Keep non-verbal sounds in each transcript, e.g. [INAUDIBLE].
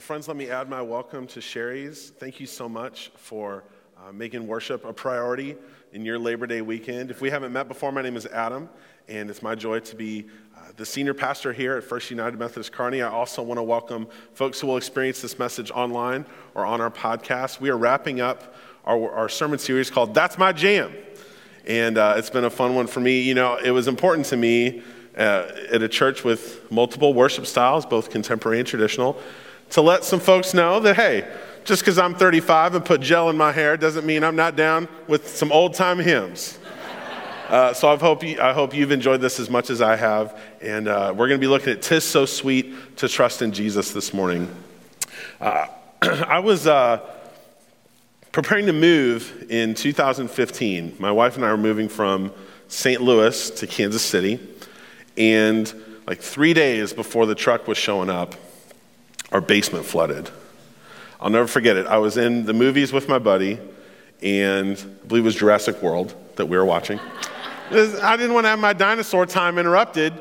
Well, friends, let me add my welcome to Sherry's. Thank you so much for uh, making worship a priority in your Labor Day weekend. If we haven't met before, my name is Adam, and it's my joy to be uh, the senior pastor here at First United Methodist Kearney. I also want to welcome folks who will experience this message online or on our podcast. We are wrapping up our, our sermon series called That's My Jam. And uh, it's been a fun one for me. You know, it was important to me uh, at a church with multiple worship styles, both contemporary and traditional to let some folks know that, hey, just because I'm 35 and put gel in my hair doesn't mean I'm not down with some old time hymns. Uh, so I hope, you, I hope you've enjoyed this as much as I have. And uh, we're going to be looking at Tis So Sweet to Trust in Jesus this morning. Uh, [CLEARS THROAT] I was uh, preparing to move in 2015. My wife and I were moving from St. Louis to Kansas City. And like three days before the truck was showing up, our basement flooded. I'll never forget it. I was in the movies with my buddy, and I believe it was Jurassic World that we were watching. I didn't want to have my dinosaur time interrupted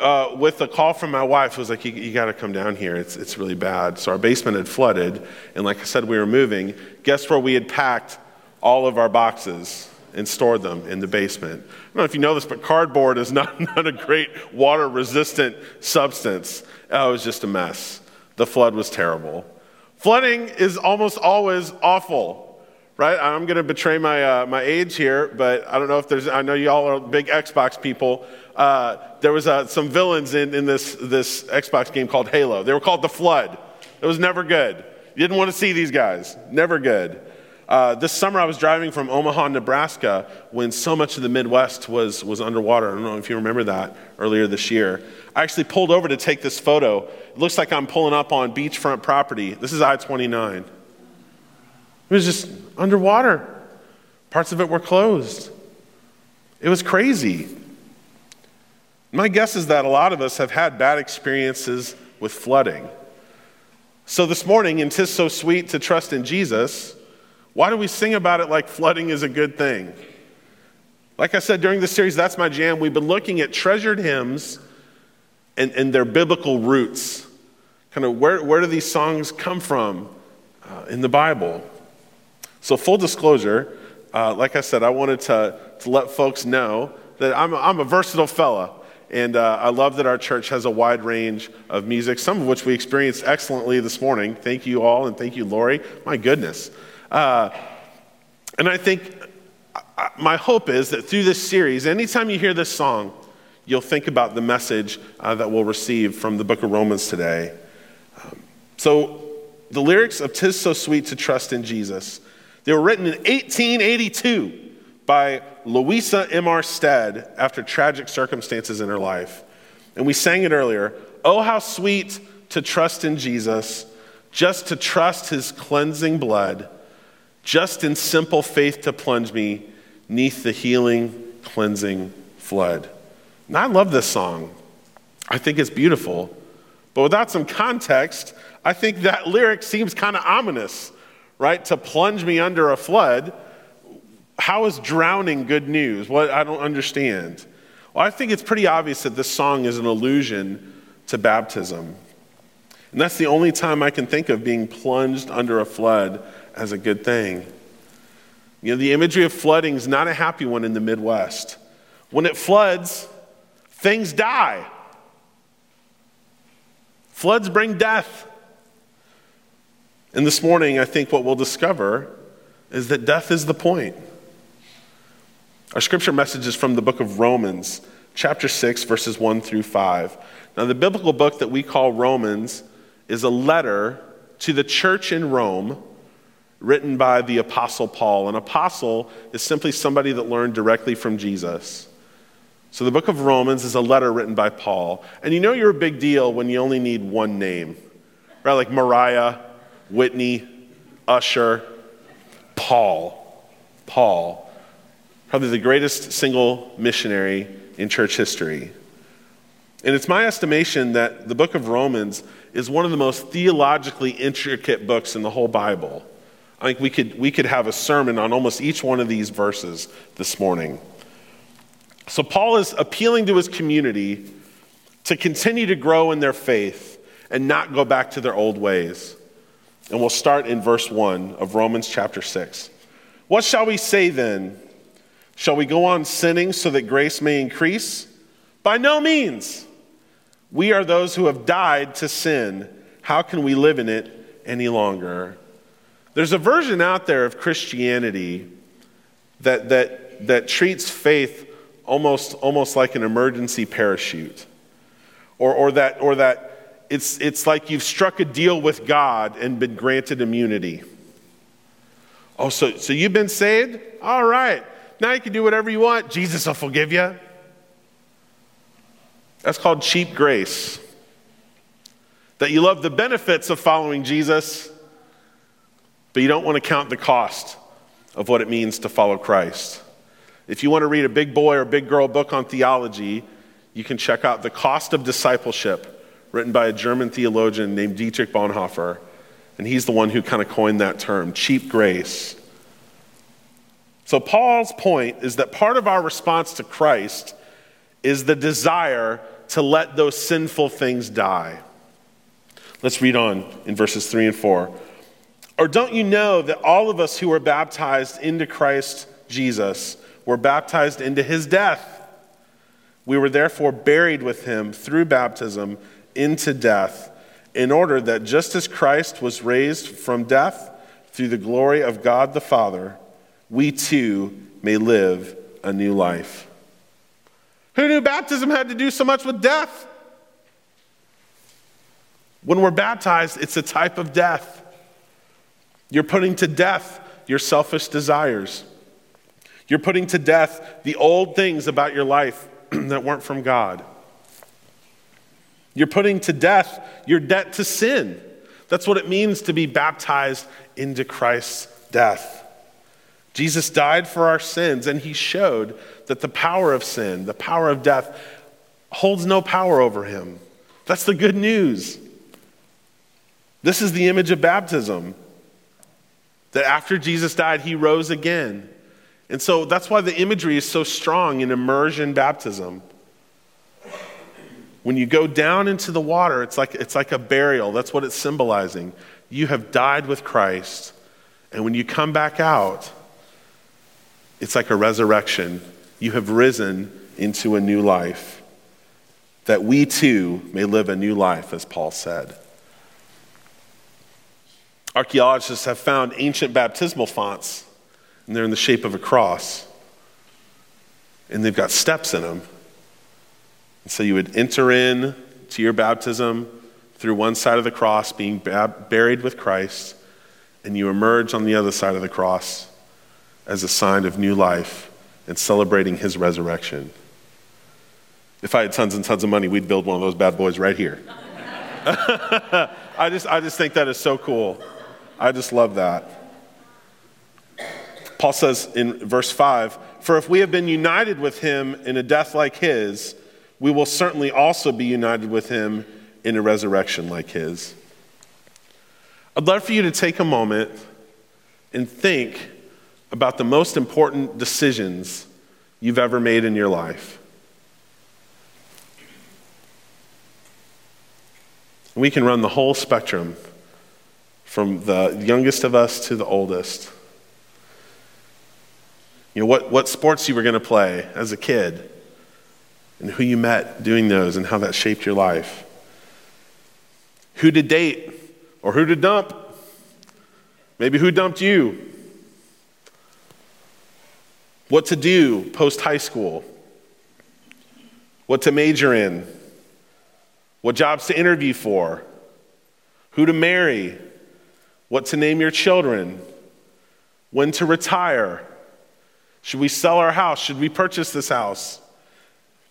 uh, with a call from my wife who was like, You, you got to come down here. It's, it's really bad. So our basement had flooded, and like I said, we were moving. Guess where we had packed all of our boxes and stored them in the basement? I don't know if you know this, but cardboard is not, [LAUGHS] not a great water resistant substance. Oh, it was just a mess. The flood was terrible. Flooding is almost always awful, right? I'm going to betray my, uh, my age here, but I don't know if there's, I know y'all are big Xbox people. Uh, there was uh, some villains in, in this, this Xbox game called Halo. They were called the Flood. It was never good. You didn't want to see these guys. Never good. Uh, this summer, I was driving from Omaha, Nebraska, when so much of the Midwest was, was underwater. I don't know if you remember that earlier this year. I actually pulled over to take this photo. It looks like I'm pulling up on beachfront property. This is I 29. It was just underwater. Parts of it were closed. It was crazy. My guess is that a lot of us have had bad experiences with flooding. So this morning, in Tis So Sweet to Trust in Jesus, why do we sing about it like flooding is a good thing? Like I said during the series, that's my jam. We've been looking at treasured hymns and, and their biblical roots. Kind of where, where do these songs come from uh, in the Bible? So, full disclosure, uh, like I said, I wanted to, to let folks know that I'm I'm a versatile fella. And uh, I love that our church has a wide range of music, some of which we experienced excellently this morning. Thank you all, and thank you, Lori. My goodness. Uh, and I think my hope is that through this series, anytime you hear this song, you'll think about the message uh, that we'll receive from the book of Romans today. Um, so, the lyrics of Tis So Sweet to Trust in Jesus, they were written in 1882 by Louisa M.R. Stead after tragic circumstances in her life. And we sang it earlier Oh, how sweet to trust in Jesus, just to trust his cleansing blood just in simple faith to plunge me neath the healing, cleansing flood. And I love this song. I think it's beautiful. But without some context, I think that lyric seems kind of ominous, right? To plunge me under a flood. How is drowning good news? What I don't understand. Well, I think it's pretty obvious that this song is an allusion to baptism. And that's the only time I can think of being plunged under a flood as a good thing. You know, the imagery of flooding is not a happy one in the Midwest. When it floods, things die. Floods bring death. And this morning, I think what we'll discover is that death is the point. Our scripture message is from the book of Romans, chapter 6, verses 1 through 5. Now, the biblical book that we call Romans is a letter to the church in Rome written by the Apostle Paul. An apostle is simply somebody that learned directly from Jesus. So the book of Romans is a letter written by Paul. And you know you're a big deal when you only need one name, right? Like Mariah, Whitney, Usher, Paul. Paul. Probably the greatest single missionary in church history. And it's my estimation that the book of Romans is one of the most theologically intricate books in the whole Bible. I think we could, we could have a sermon on almost each one of these verses this morning. So, Paul is appealing to his community to continue to grow in their faith and not go back to their old ways. And we'll start in verse 1 of Romans chapter 6. What shall we say then? Shall we go on sinning so that grace may increase? By no means. We are those who have died to sin. How can we live in it any longer? There's a version out there of Christianity that, that, that treats faith almost, almost like an emergency parachute, or, or, that, or that it's, it's like you've struck a deal with God and been granted immunity. Oh, so, so you've been saved? All right. Now you can do whatever you want. Jesus will forgive you. That's called cheap grace. That you love the benefits of following Jesus, but you don't want to count the cost of what it means to follow Christ. If you want to read a big boy or big girl book on theology, you can check out The Cost of Discipleship, written by a German theologian named Dietrich Bonhoeffer. And he's the one who kind of coined that term cheap grace. So, Paul's point is that part of our response to Christ is the desire to let those sinful things die. Let's read on in verses 3 and 4. Or don't you know that all of us who were baptized into Christ Jesus were baptized into his death? We were therefore buried with him through baptism into death, in order that just as Christ was raised from death through the glory of God the Father, we too may live a new life. Who knew baptism had to do so much with death? When we're baptized, it's a type of death. You're putting to death your selfish desires. You're putting to death the old things about your life [CLEARS THROAT] that weren't from God. You're putting to death your debt to sin. That's what it means to be baptized into Christ's death. Jesus died for our sins, and he showed that the power of sin, the power of death, holds no power over him. That's the good news. This is the image of baptism that after Jesus died, he rose again. And so that's why the imagery is so strong in immersion baptism. When you go down into the water, it's like, it's like a burial. That's what it's symbolizing. You have died with Christ. And when you come back out, it's like a resurrection. You have risen into a new life. That we too may live a new life, as Paul said. Archaeologists have found ancient baptismal fonts, and they're in the shape of a cross. And they've got steps in them. And so you would enter in to your baptism through one side of the cross, being buried with Christ, and you emerge on the other side of the cross as a sign of new life and celebrating his resurrection. If I had tons and tons of money, we'd build one of those bad boys right here. [LAUGHS] I, just, I just think that is so cool. I just love that. Paul says in verse 5 For if we have been united with him in a death like his, we will certainly also be united with him in a resurrection like his. I'd love for you to take a moment and think about the most important decisions you've ever made in your life. We can run the whole spectrum from the youngest of us to the oldest. You know, what, what sports you were going to play as a kid, and who you met doing those, and how that shaped your life. Who to date, or who to dump. Maybe who dumped you. What to do post high school. What to major in. What jobs to interview for. Who to marry what to name your children, when to retire. Should we sell our house? Should we purchase this house?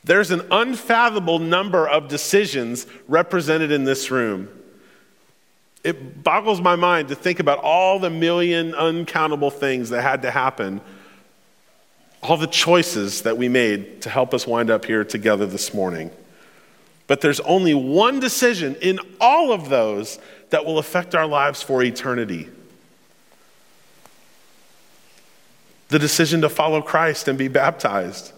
There's an unfathomable number of decisions represented in this room. It boggles my mind to think about all the million uncountable things that had to happen, all the choices that we made to help us wind up here together this morning. But there's only one decision in all of those that will affect our lives for eternity. The decision to follow Christ and be baptized.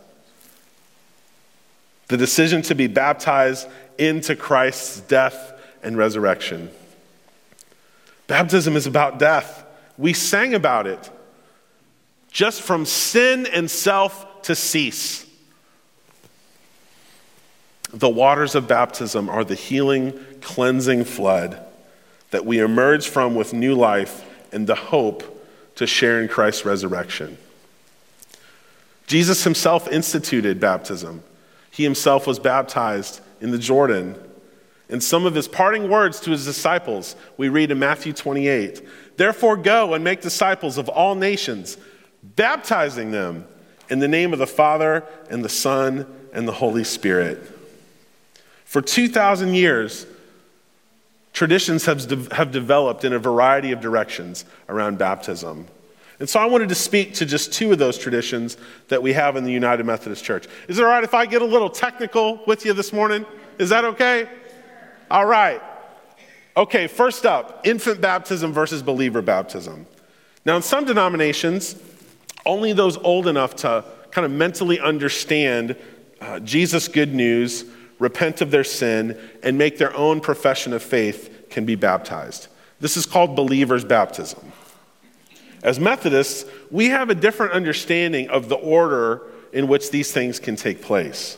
The decision to be baptized into Christ's death and resurrection. Baptism is about death. We sang about it. Just from sin and self to cease. The waters of baptism are the healing, cleansing flood that we emerge from with new life and the hope to share in Christ's resurrection. Jesus himself instituted baptism. He himself was baptized in the Jordan. In some of his parting words to his disciples, we read in Matthew 28 Therefore, go and make disciples of all nations, baptizing them in the name of the Father and the Son and the Holy Spirit. For 2,000 years, traditions have, de- have developed in a variety of directions around baptism. And so I wanted to speak to just two of those traditions that we have in the United Methodist Church. Is it all right if I get a little technical with you this morning? Is that okay? All right. Okay, first up infant baptism versus believer baptism. Now, in some denominations, only those old enough to kind of mentally understand uh, Jesus' good news, repent of their sin, and make their own profession of faith can be baptized. This is called believer's baptism. As Methodists, we have a different understanding of the order in which these things can take place.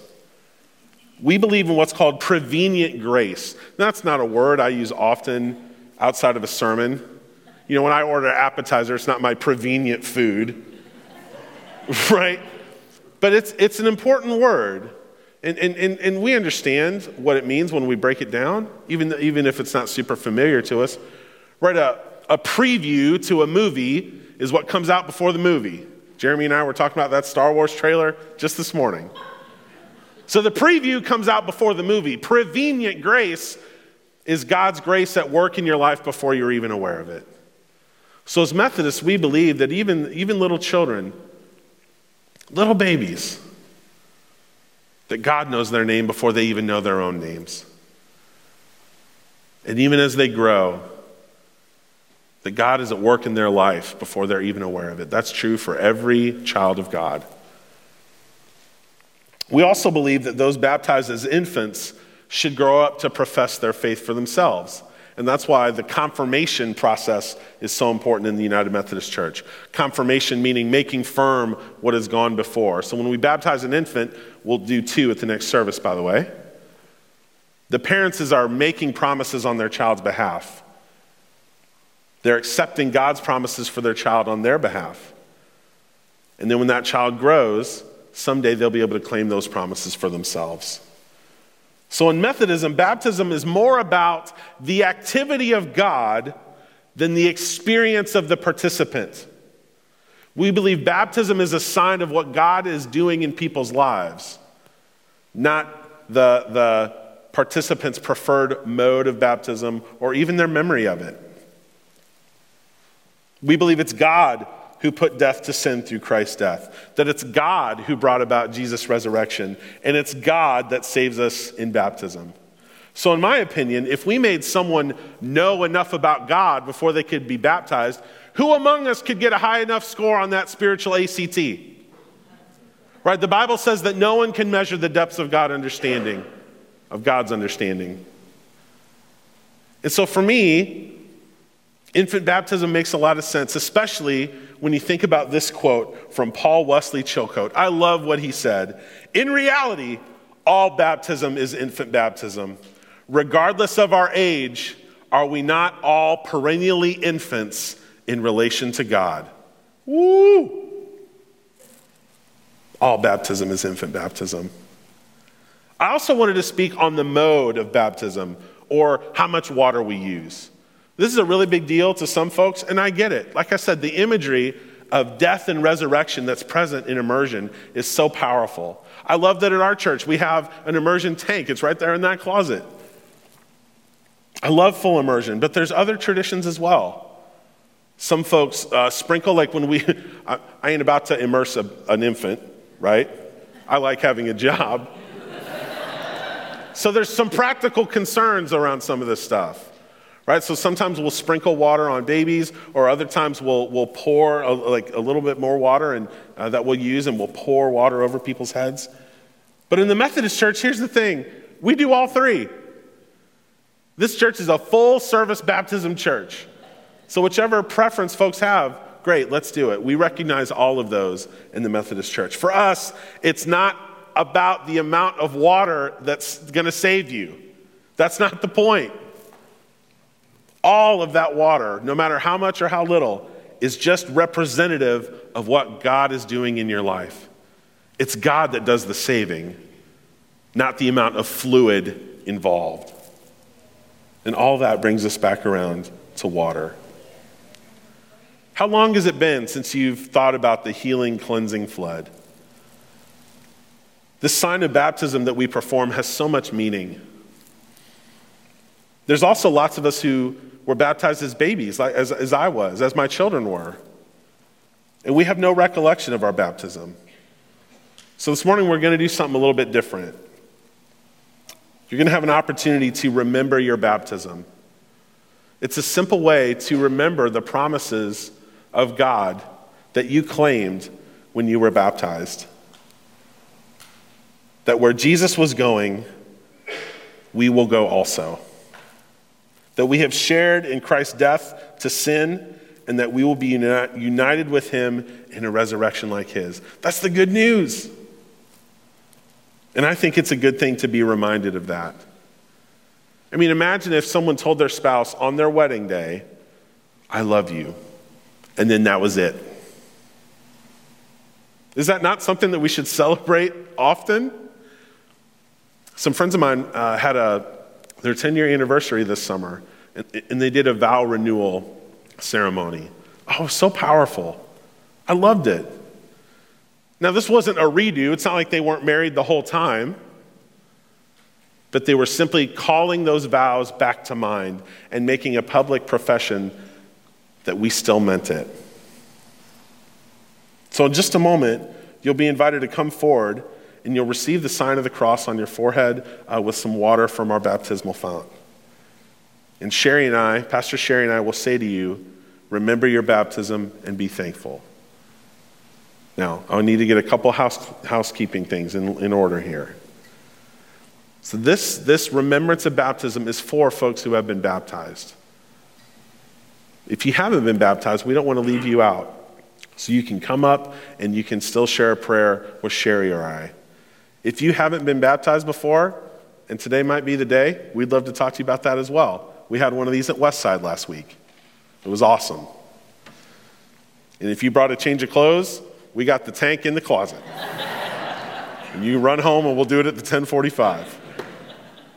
We believe in what's called prevenient grace. That's not a word I use often outside of a sermon. You know, when I order an appetizer, it's not my prevenient food, [LAUGHS] right? But it's, it's an important word. And, and, and, and we understand what it means when we break it down, even, even if it's not super familiar to us. Right? A, a preview to a movie is what comes out before the movie. Jeremy and I were talking about that Star Wars trailer just this morning. So the preview comes out before the movie. Prevenient grace is God's grace at work in your life before you're even aware of it. So as Methodists, we believe that even, even little children, little babies, that God knows their name before they even know their own names. And even as they grow, that God is at work in their life before they're even aware of it. That's true for every child of God. We also believe that those baptized as infants should grow up to profess their faith for themselves. And that's why the confirmation process is so important in the United Methodist Church. Confirmation meaning making firm what has gone before. So when we baptize an infant, we'll do two at the next service, by the way. The parents are making promises on their child's behalf. They're accepting God's promises for their child on their behalf. And then when that child grows, someday they'll be able to claim those promises for themselves. So in Methodism, baptism is more about the activity of God than the experience of the participant. We believe baptism is a sign of what God is doing in people's lives, not the, the participant's preferred mode of baptism or even their memory of it. We believe it's God who put death to sin through Christ's death, that it's God who brought about Jesus' resurrection, and it's God that saves us in baptism. So, in my opinion, if we made someone know enough about God before they could be baptized, who among us could get a high enough score on that spiritual ACT? Right? The Bible says that no one can measure the depths of God understanding, of God's understanding. And so for me, Infant baptism makes a lot of sense, especially when you think about this quote from Paul Wesley Chilcote. I love what he said. In reality, all baptism is infant baptism. Regardless of our age, are we not all perennially infants in relation to God? Woo! All baptism is infant baptism. I also wanted to speak on the mode of baptism or how much water we use. This is a really big deal to some folks, and I get it. Like I said, the imagery of death and resurrection that's present in immersion is so powerful. I love that at our church we have an immersion tank, it's right there in that closet. I love full immersion, but there's other traditions as well. Some folks uh, sprinkle, like when we, [LAUGHS] I, I, ain't about to immerse a, an infant, right? I like having a job. so there's some practical concerns around some of this stuff right? So sometimes we'll sprinkle water on babies, or other times we'll, we'll pour a, like a little bit more water and, uh, that we'll use and we'll pour water over people's heads. But in the Methodist church, here's the thing we do all three. This church is a full service baptism church. So, whichever preference folks have, great, let's do it. We recognize all of those in the Methodist Church. For us, it's not about the amount of water that's going to save you. That's not the point. All of that water, no matter how much or how little, is just representative of what God is doing in your life. It's God that does the saving, not the amount of fluid involved. And all that brings us back around to water. How long has it been since you've thought about the healing, cleansing flood? This sign of baptism that we perform has so much meaning. There's also lots of us who were baptized as babies, like, as, as I was, as my children were. And we have no recollection of our baptism. So this morning we're going to do something a little bit different. You're going to have an opportunity to remember your baptism. It's a simple way to remember the promises of God that you claimed when you were baptized. That where Jesus was going, we will go also. That we have shared in Christ's death to sin, and that we will be united with him in a resurrection like his. That's the good news. And I think it's a good thing to be reminded of that. I mean, imagine if someone told their spouse on their wedding day, I love you and then that was it. Is that not something that we should celebrate often? Some friends of mine uh, had a, their 10 year anniversary this summer, and, and they did a vow renewal ceremony. Oh, so powerful. I loved it. Now, this wasn't a redo, it's not like they weren't married the whole time, but they were simply calling those vows back to mind and making a public profession that we still meant it. So, in just a moment, you'll be invited to come forward and you'll receive the sign of the cross on your forehead uh, with some water from our baptismal font. And Sherry and I, Pastor Sherry and I, will say to you, remember your baptism and be thankful. Now, I need to get a couple house, housekeeping things in, in order here. So, this, this remembrance of baptism is for folks who have been baptized. If you haven't been baptized, we don't want to leave you out. So you can come up and you can still share a prayer with Sherry or I. If you haven't been baptized before, and today might be the day, we'd love to talk to you about that as well. We had one of these at Westside last week. It was awesome. And if you brought a change of clothes, we got the tank in the closet. [LAUGHS] and you run home and we'll do it at the 1045.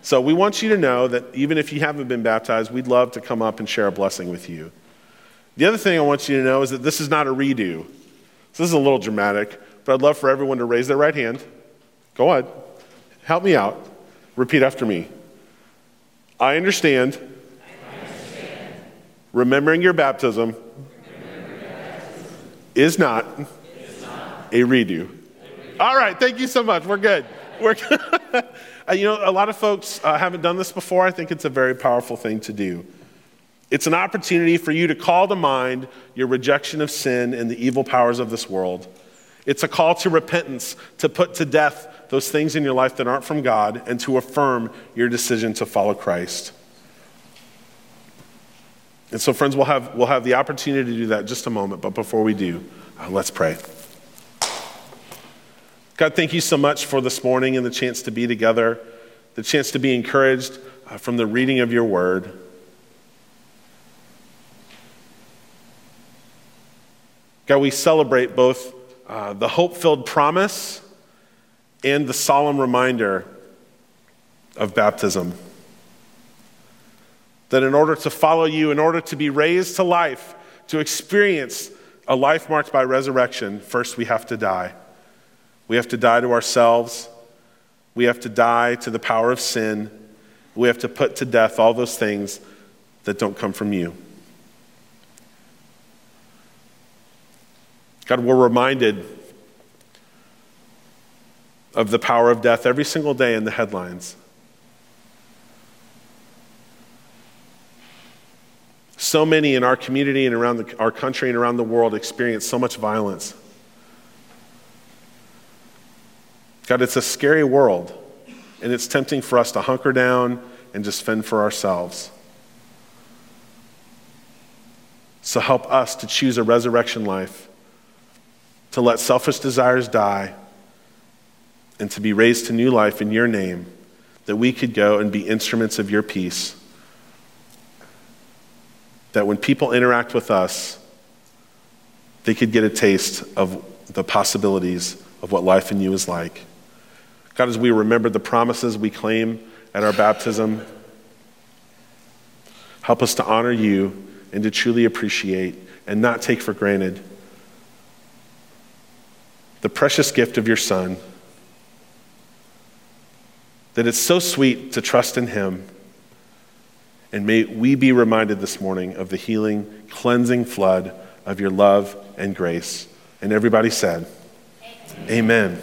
So we want you to know that even if you haven't been baptized, we'd love to come up and share a blessing with you. The other thing I want you to know is that this is not a redo. So this is a little dramatic, but I'd love for everyone to raise their right hand. Go on. Help me out. Repeat after me. I understand. I understand. Remembering your baptism, baptism. Is, not is not a redo. All right, thank you so much. We're good. We're [LAUGHS] good. [LAUGHS] you know, a lot of folks uh, haven't done this before. I think it's a very powerful thing to do. It's an opportunity for you to call to mind your rejection of sin and the evil powers of this world. It's a call to repentance, to put to death those things in your life that aren't from God, and to affirm your decision to follow Christ. And so, friends, we'll have, we'll have the opportunity to do that just a moment. But before we do, uh, let's pray. God, thank you so much for this morning and the chance to be together, the chance to be encouraged uh, from the reading of your word. God, we celebrate both uh, the hope filled promise and the solemn reminder of baptism. That in order to follow you, in order to be raised to life, to experience a life marked by resurrection, first we have to die. We have to die to ourselves. We have to die to the power of sin. We have to put to death all those things that don't come from you. God, we're reminded of the power of death every single day in the headlines. So many in our community and around the, our country and around the world experience so much violence. God, it's a scary world, and it's tempting for us to hunker down and just fend for ourselves. So help us to choose a resurrection life, to let selfish desires die, and to be raised to new life in your name, that we could go and be instruments of your peace. That when people interact with us, they could get a taste of the possibilities of what life in you is like. God, as we remember the promises we claim at our baptism, help us to honor you and to truly appreciate and not take for granted the precious gift of your Son. That it's so sweet to trust in Him. And may we be reminded this morning of the healing, cleansing flood of your love and grace. And everybody said, Amen. Amen.